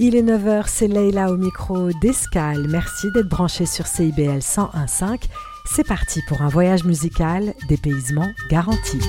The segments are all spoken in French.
Il est 9h, c'est Leila au micro d'Escale. Merci d'être branché sur CIBL 101.5. C'est parti pour un voyage musical, dépaysement garanti.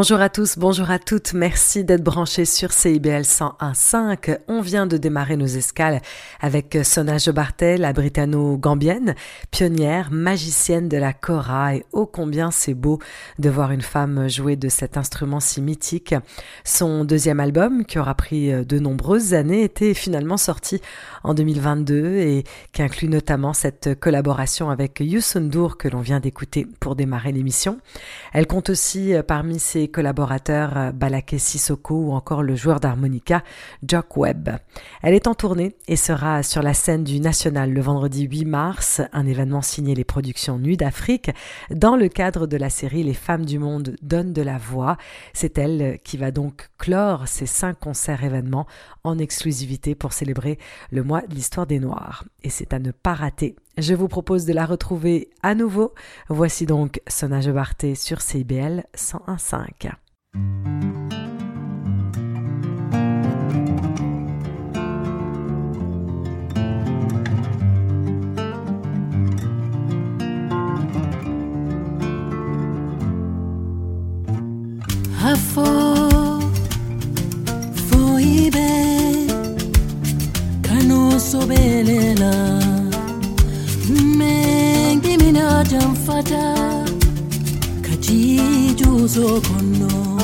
Bonjour à tous, bonjour à toutes, merci d'être branchés sur CIBL 101.5. On vient de démarrer nos escales avec Sonage Bartel, la britanno-gambienne, pionnière, magicienne de la kora et ô combien c'est beau de voir une femme jouer de cet instrument si mythique. Son deuxième album, qui aura pris de nombreuses années, était finalement sorti en 2022 et qui inclut notamment cette collaboration avec Youssou N'Dour que l'on vient d'écouter pour démarrer l'émission. Elle compte aussi parmi ses ses collaborateurs euh, Balaké Sissoko ou encore le joueur d'harmonica Jock Webb. Elle est en tournée et sera sur la scène du National le vendredi 8 mars, un événement signé les productions Nuit d'Afrique dans le cadre de la série Les femmes du monde donnent de la voix. C'est elle qui va donc clore ces cinq concerts événements en exclusivité pour célébrer le mois de l'histoire des Noirs. Et c'est à ne pas rater. Je vous propose de la retrouver à nouveau. Voici donc Sonage Barté sur CIBL 101.5. sobelela mengimina jamfata kajijuzo kono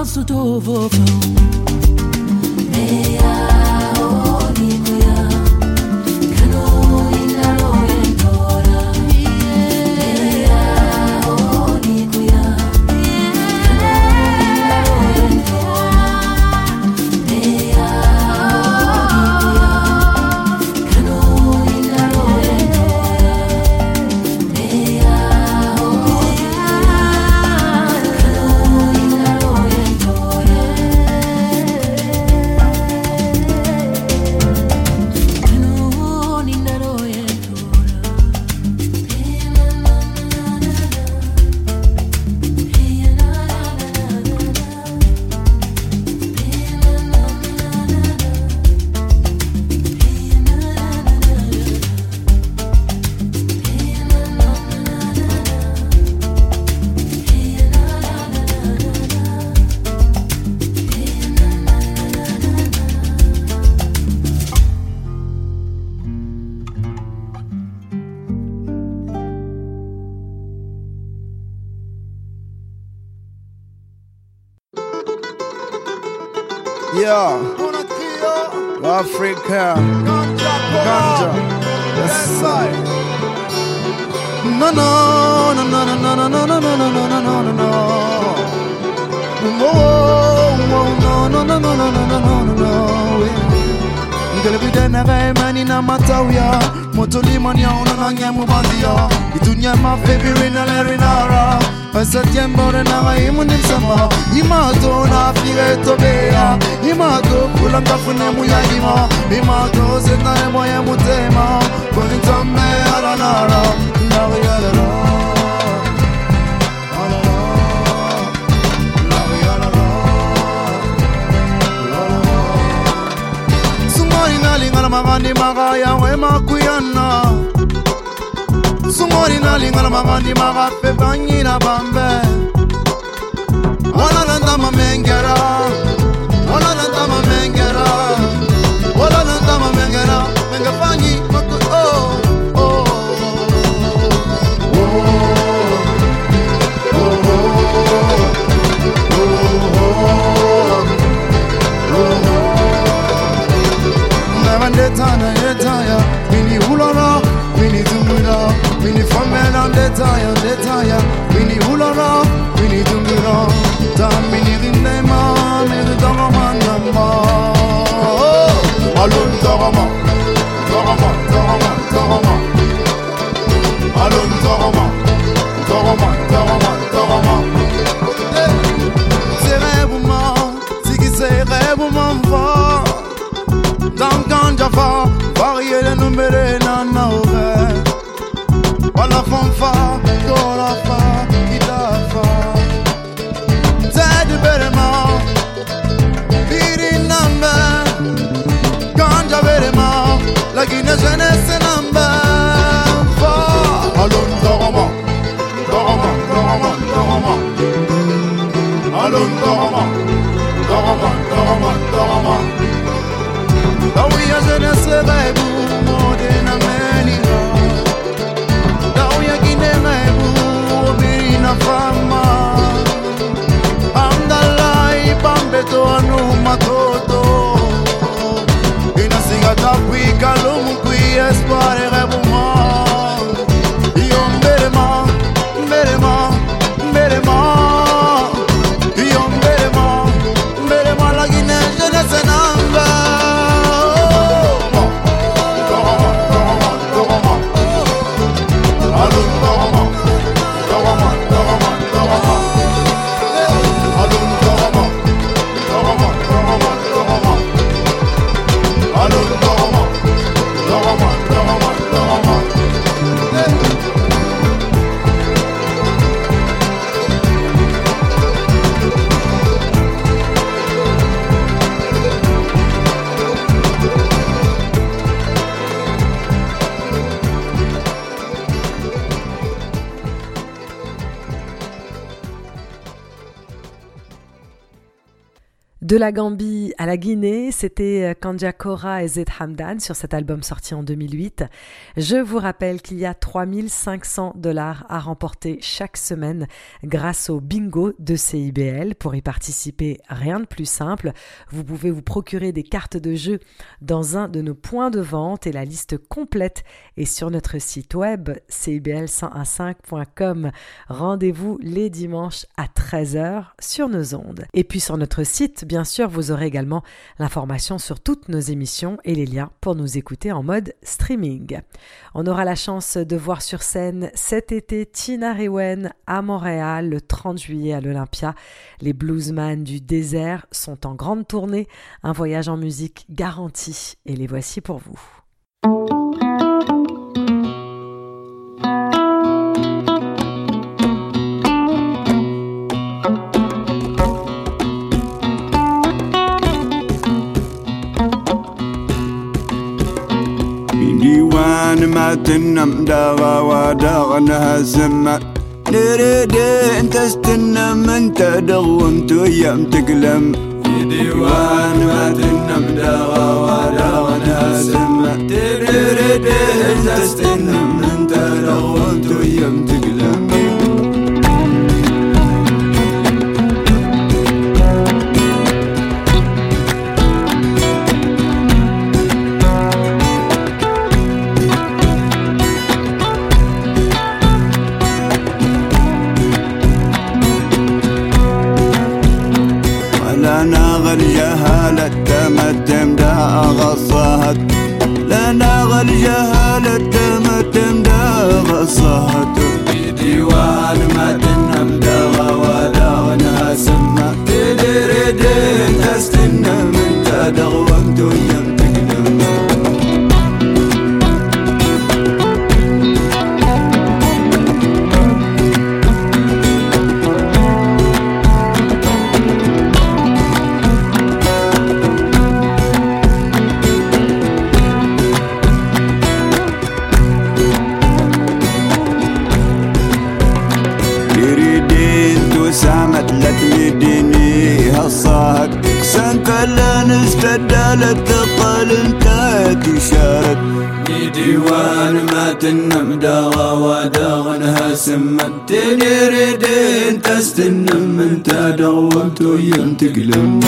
nosso trovão. no no no no no eh. ngele bidene ve meni na matawia motolimonia unononye mubazia itunye mafebirinelerinaara esetiembore naga imunimsema imato nafire tobea imato kulangafune muyagima imato zetnaemoye mutema konintombe alanara nagiyalera nalinga na makandimaka yawe makuyana. Sungoli nalinga na makandimaka pe banyi na bambe. Wana na detaya detaya Beni ulana beni dungira Tahmini dinleyme Neydi dağamandan ma Alun dağama Dağama dağama dağama dağama Dağama dağama dağama Zigi numere vovó De la Gambie à la Guinée, c'était Kanja Kora et Zed Hamdan sur cet album sorti en 2008. Je vous rappelle qu'il y a 3500 dollars à remporter chaque semaine grâce au bingo de CIBL. Pour y participer, rien de plus simple. Vous pouvez vous procurer des cartes de jeu dans un de nos points de vente et la liste complète est sur notre site web cibl1015.com. Rendez-vous les dimanches à 13h sur nos ondes. Et puis sur notre site, bien sûr, vous aurez également l'information sur toutes nos émissions et les liens pour nous écouter en mode streaming. On aura la chance de voir sur scène cet été Tina Rewen à Montréal le 30 juillet à l'Olympia. Les bluesman du désert sont en grande tournée, un voyage en musique garanti et les voici pour vous. تنم داغا وداغنها زمت نريد انت استنم انت دغمت ويام تقلم. ديوان ما تنم داغا وداغنها زمت نريد انت استنم انت دغمت ويام صهد لنا غالجهل التمتم داغ صهد. ديوان ما تنهم ولا وداغ ناسم تدري دين تستنى استنى من تداومت ويمتقلم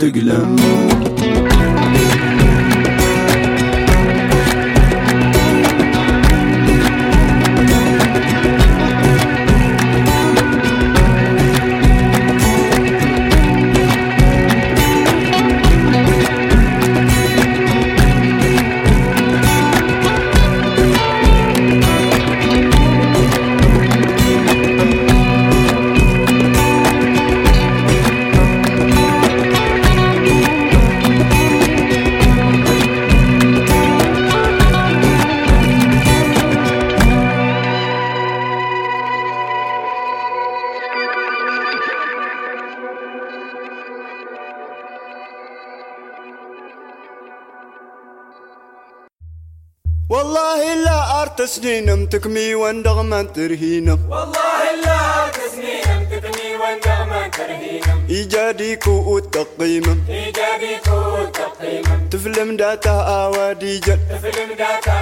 dökülen والنعمة ترهينا والله لا تزنينا تثني والنعمة ترهينا إيجاديك وتقيمة إيجاديك وتقيمة تفلم داتا أواديجا تفلم داتا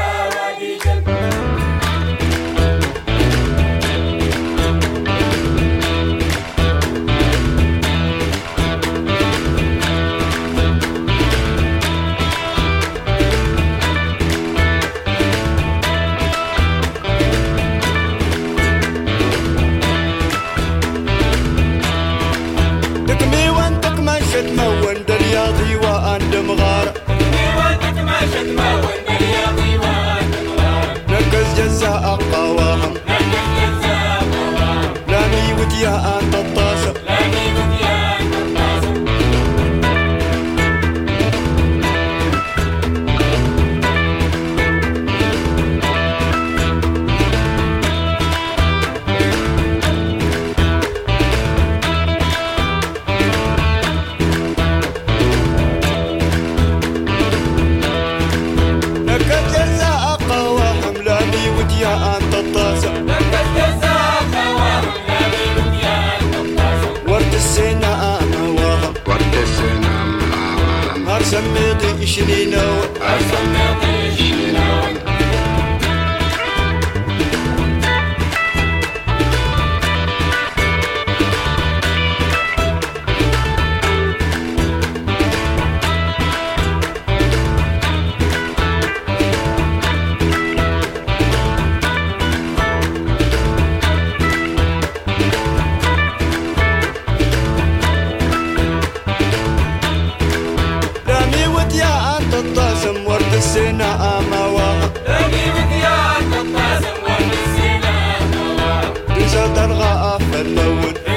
جدر غافر لون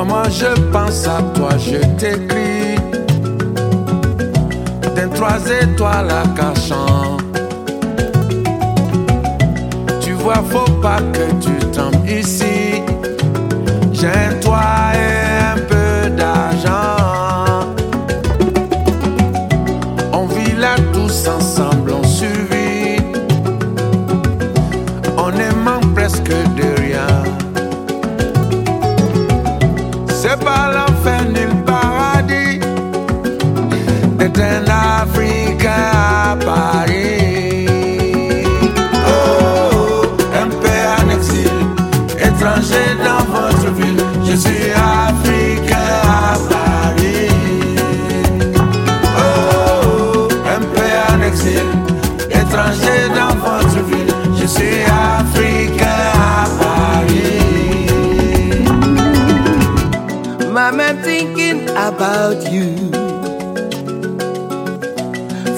Maman, je pense à toi, je t'écris. D'un trois étoiles à cachant. Tu vois, faut pas que tu tombes ici. J'ai un toit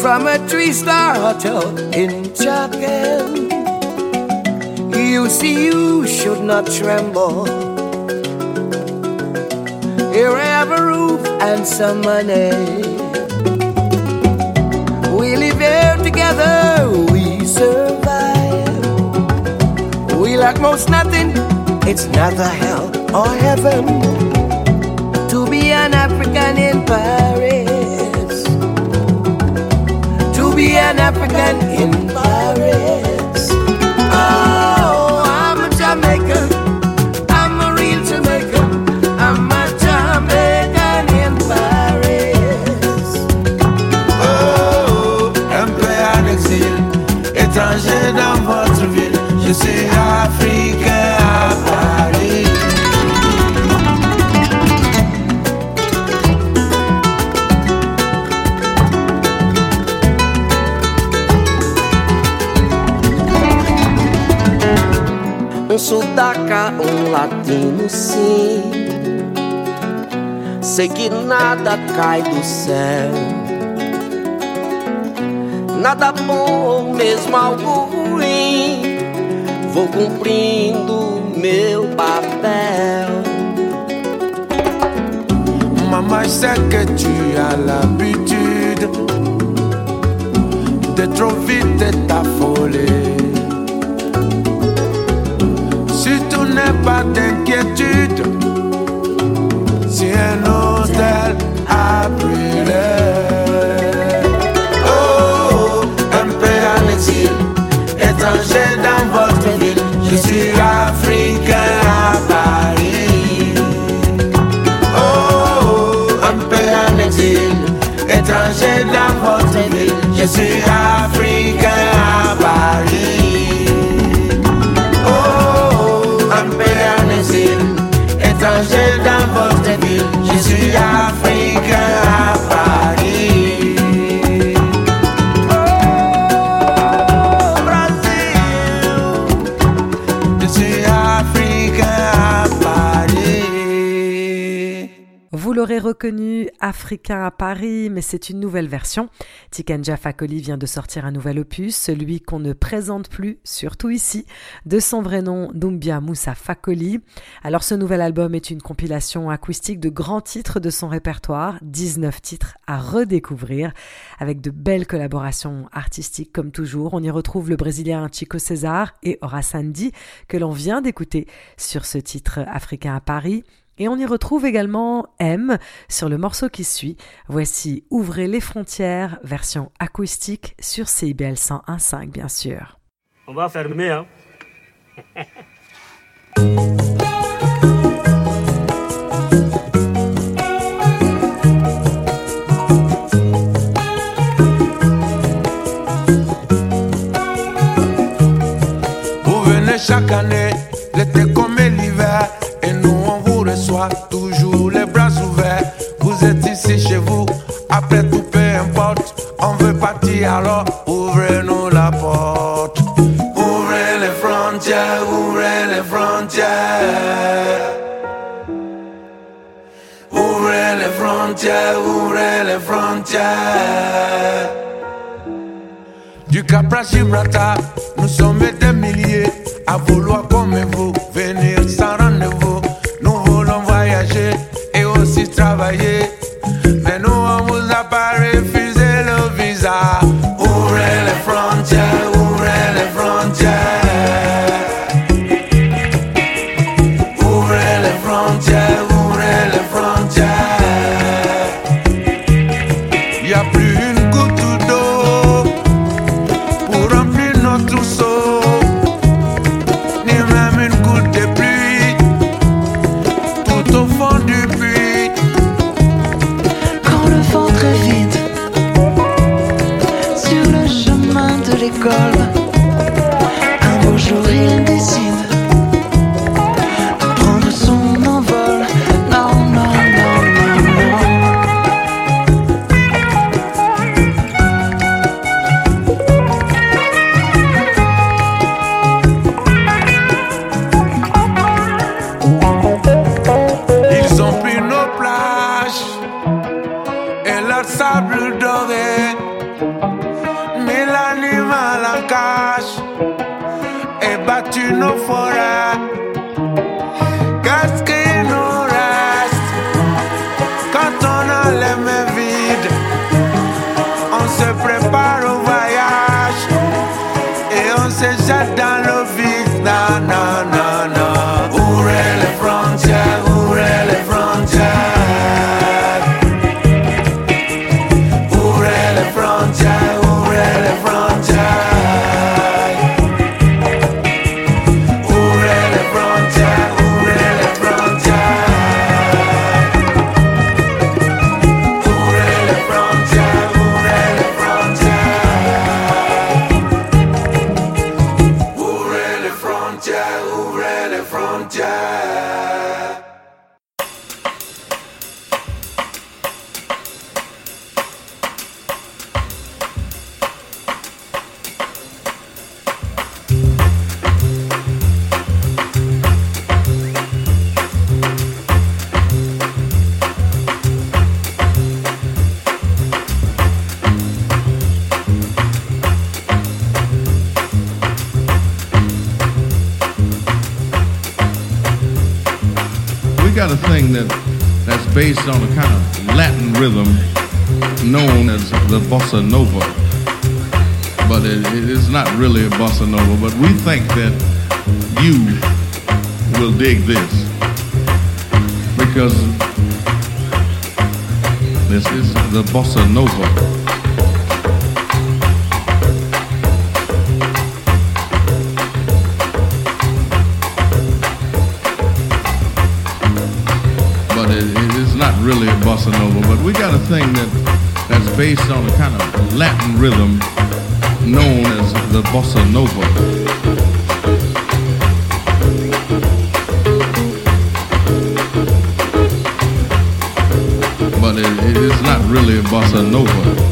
From a three star hotel in Chatham. You see, you should not tremble. Here I have a roof and some money. We live here together, we survive. We lack most nothing, it's neither hell or heaven African in Paris. Latino sim Sei que nada cai do céu. Nada bom ou mesmo algo ruim. Vou cumprindo meu papel. Maman, je que tu as l'habitude de trop vite t'affoler. Pas d'inquiétude, si un hôtel a brûlé. Oh, un peu en exil, étranger dans votre ville, je suis africain à Paris. Oh, un peu en exil, étranger dans votre ville, je suis africain à Paris. Reconnu, Africain à Paris, mais c'est une nouvelle version. Tikenja Fakoli vient de sortir un nouvel opus, celui qu'on ne présente plus, surtout ici, de son vrai nom, Doumbia Moussa Fakoli. Alors ce nouvel album est une compilation acoustique de grands titres de son répertoire, 19 titres à redécouvrir, avec de belles collaborations artistiques comme toujours. On y retrouve le Brésilien Chico César et Horace Sandy, que l'on vient d'écouter sur ce titre Africain à Paris. Et on y retrouve également M sur le morceau qui suit. Voici Ouvrez les frontières, version acoustique sur CIBL 101.5 bien sûr. On va fermer, hein. Vous venez chaque année, l'été comme toujours les bras ouverts. Vous êtes ici chez vous, après tout peu importe, on veut partir alors ouvrez-nous la porte. Ouvrez les frontières, ouvrez les frontières. Ouvrez les frontières, ouvrez les frontières. Du Cap à Gibraltar, nous sommes des milliers à vouloir comme vous travailler. Based on a kind of Latin rhythm known as the bossa nova. But it, it is not really a bossa nova, but we think that you will dig this because this is the bossa nova. Really a bossa nova. But we got a thing that that's based on a kind of Latin rhythm known as the bossa nova. But it, it is not really a bossa nova.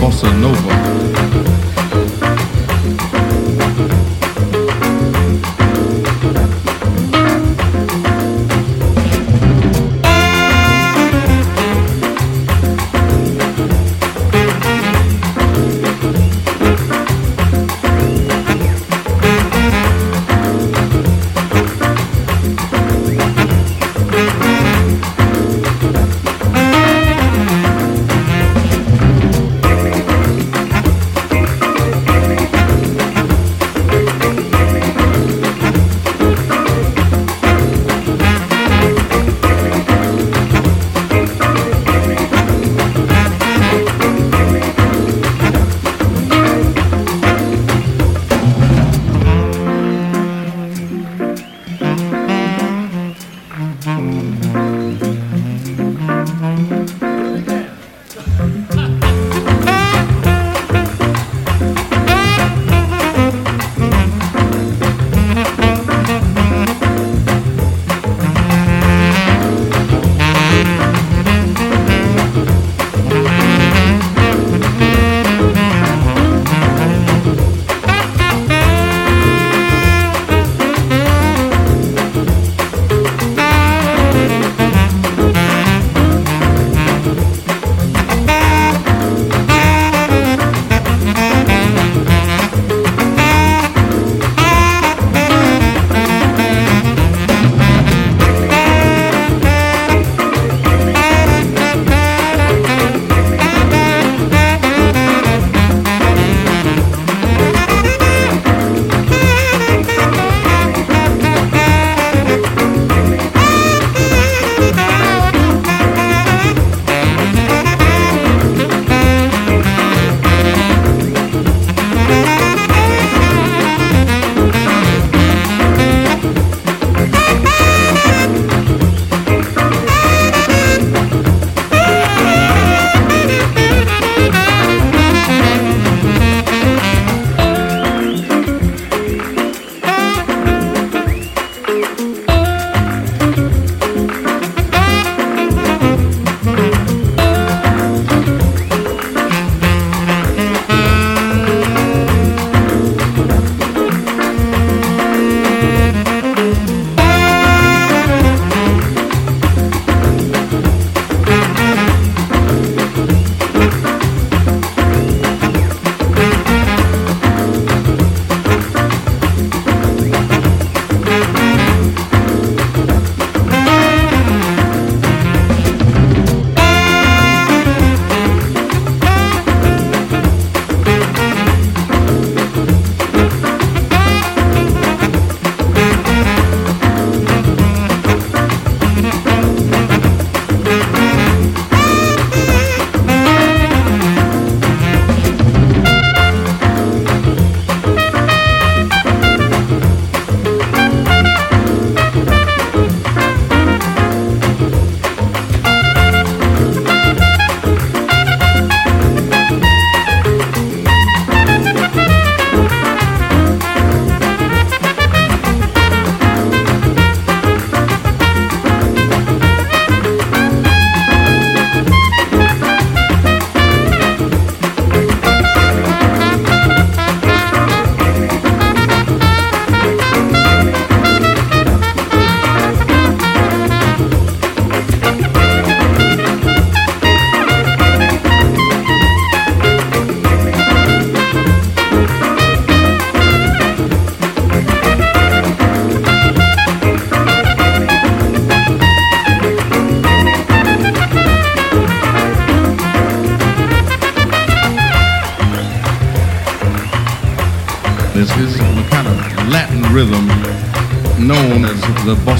Bossa nova.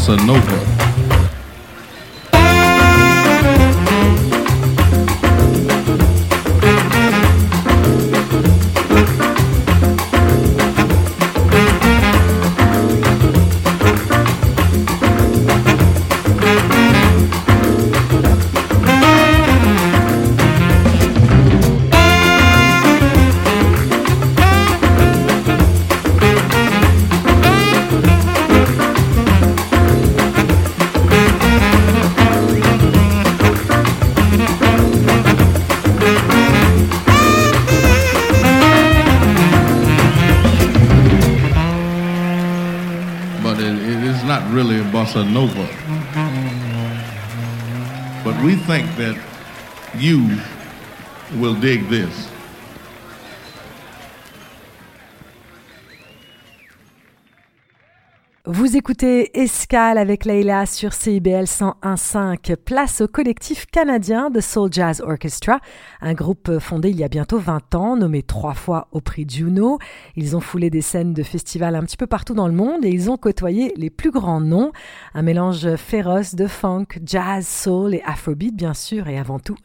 Bossa nova. Dig this. Écoutez Escale avec Leila sur CIBL 101.5. Place au collectif canadien de Soul Jazz Orchestra, un groupe fondé il y a bientôt 20 ans, nommé trois fois au prix Juno. Ils ont foulé des scènes de festivals un petit peu partout dans le monde et ils ont côtoyé les plus grands noms. Un mélange féroce de funk, jazz, soul et afrobeat bien sûr et avant tout.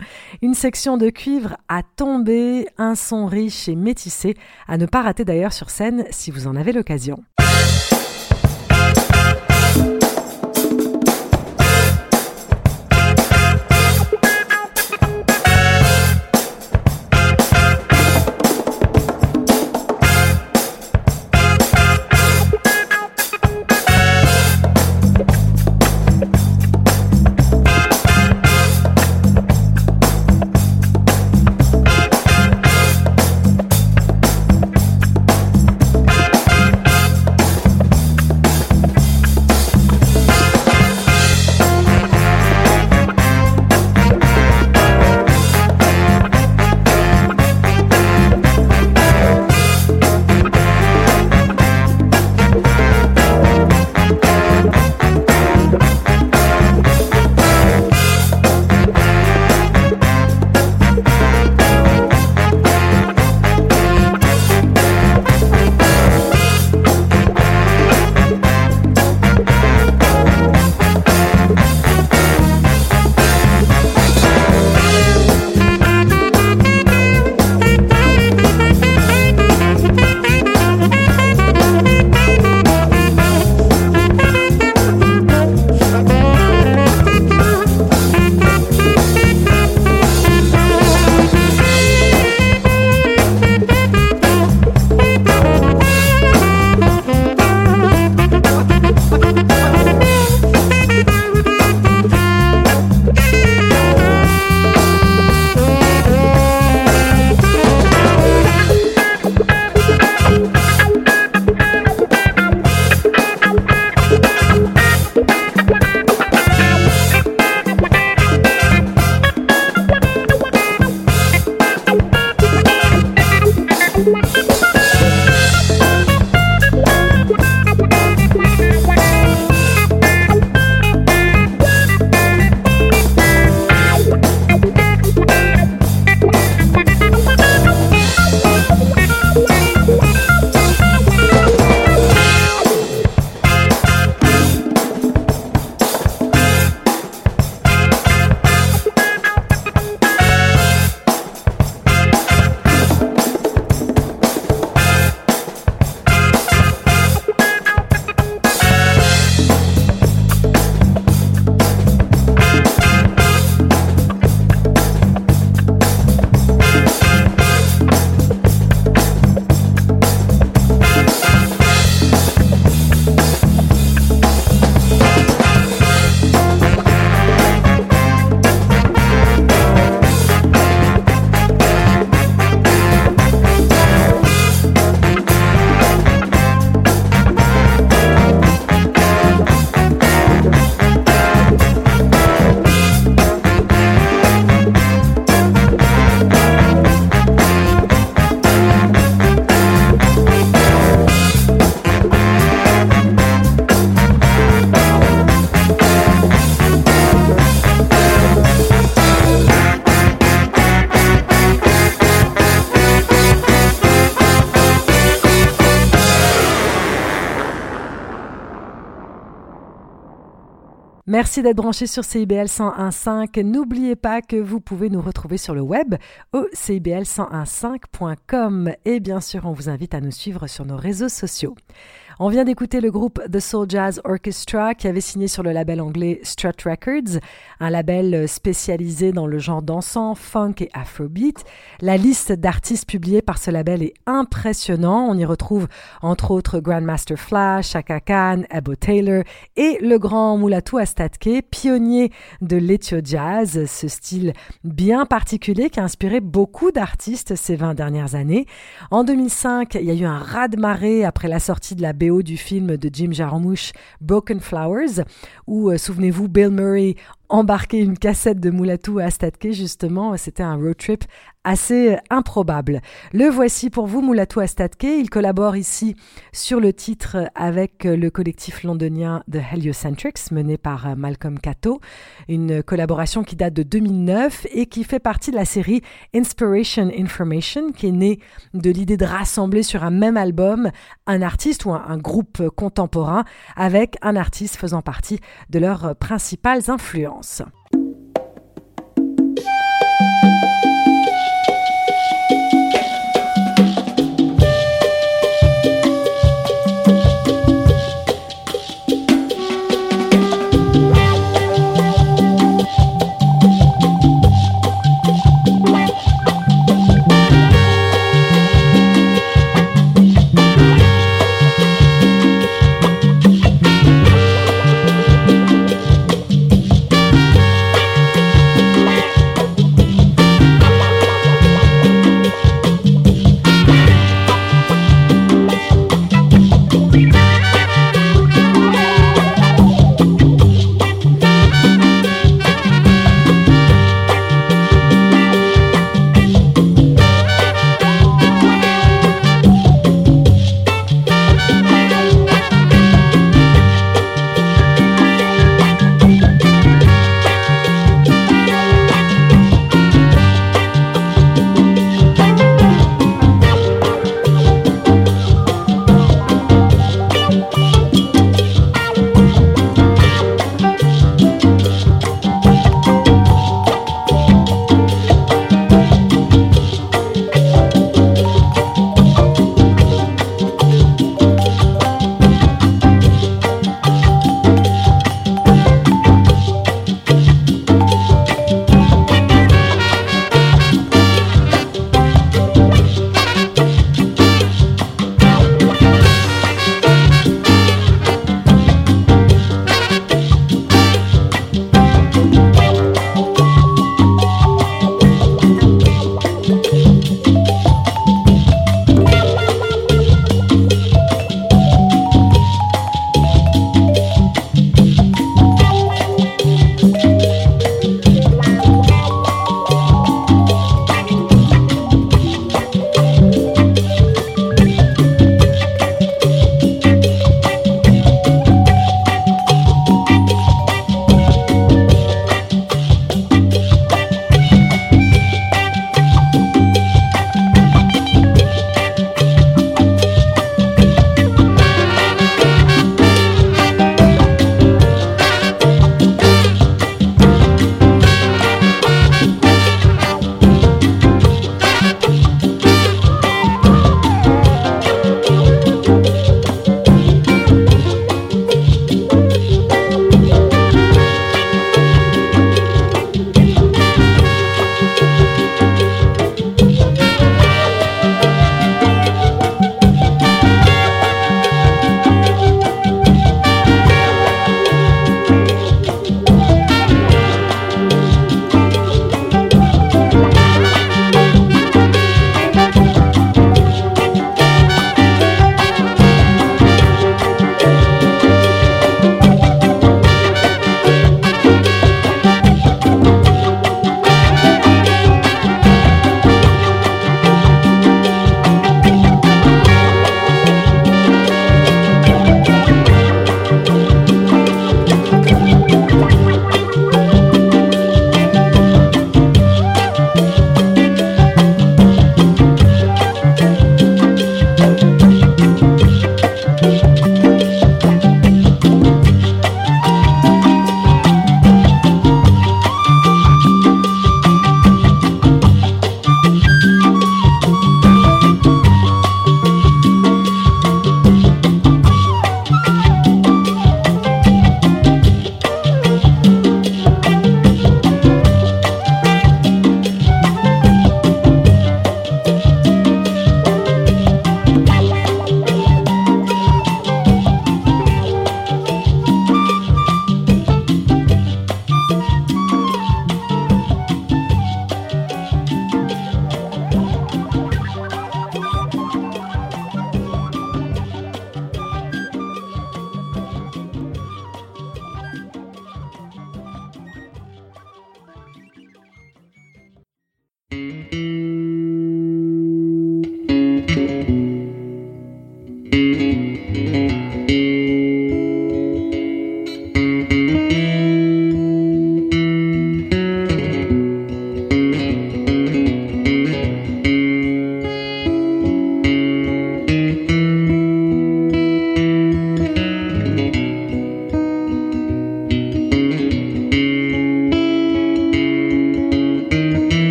Une section de cuivre à tomber, un son riche et métissé, à ne pas rater d'ailleurs sur scène si vous en avez l'occasion. Merci d'être branché sur CIBL 101.5. N'oubliez pas que vous pouvez nous retrouver sur le web au CIBL1015.com et bien sûr, on vous invite à nous suivre sur nos réseaux sociaux. On vient d'écouter le groupe The Soul Jazz Orchestra qui avait signé sur le label anglais Strut Records, un label spécialisé dans le genre dansant, funk et afrobeat. La liste d'artistes publiés par ce label est impressionnante. On y retrouve entre autres Grandmaster Flash, Chaka Khan, Ebo Taylor et le grand Mulatu Astatke, pionnier de l'Ethio Jazz, ce style bien particulier qui a inspiré beaucoup d'artistes ces 20 dernières années. En 2005, il y a eu un raz-de-marée après la sortie de la Du film de Jim Jarmusch Broken Flowers, où, euh, souvenez-vous, Bill Murray embarquait une cassette de Mulatu à Statke, justement, c'était un road trip assez improbable. Le voici pour vous, Mulatu Astatke. Il collabore ici sur le titre avec le collectif londonien The Heliocentrics, mené par Malcolm Cato. Une collaboration qui date de 2009 et qui fait partie de la série Inspiration Information, qui est née de l'idée de rassembler sur un même album un artiste ou un, groupe contemporain avec un artiste faisant partie de leurs principales influences. Kati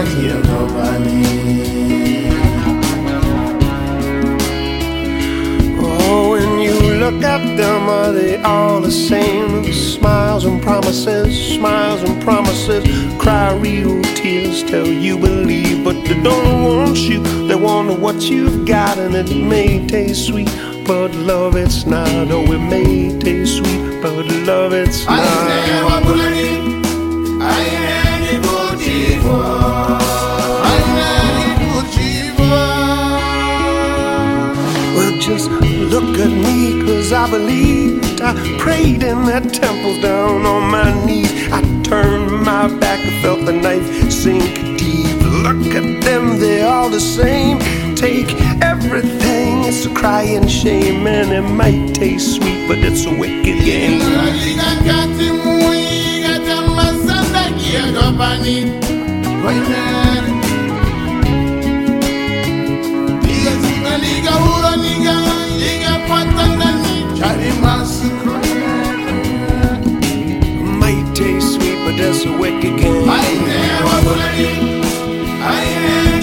mazanda kiagobani Oh, when you look at them, are they all the same? Smiles and promises, smiles and promises. Cry real tears, tell you believe, but they don't want you. They want what you've got, and it may taste sweet, but love it's not. Oh, it may taste sweet, but love it's not. Look at me, cause I believed. I prayed in that temple down on my knees. I turned my back, felt the knife sink deep. Look at them, they're all the same. Take everything, it's a crying shame, and it might taste sweet, but it's a wicked game. so wicked. Can... I never will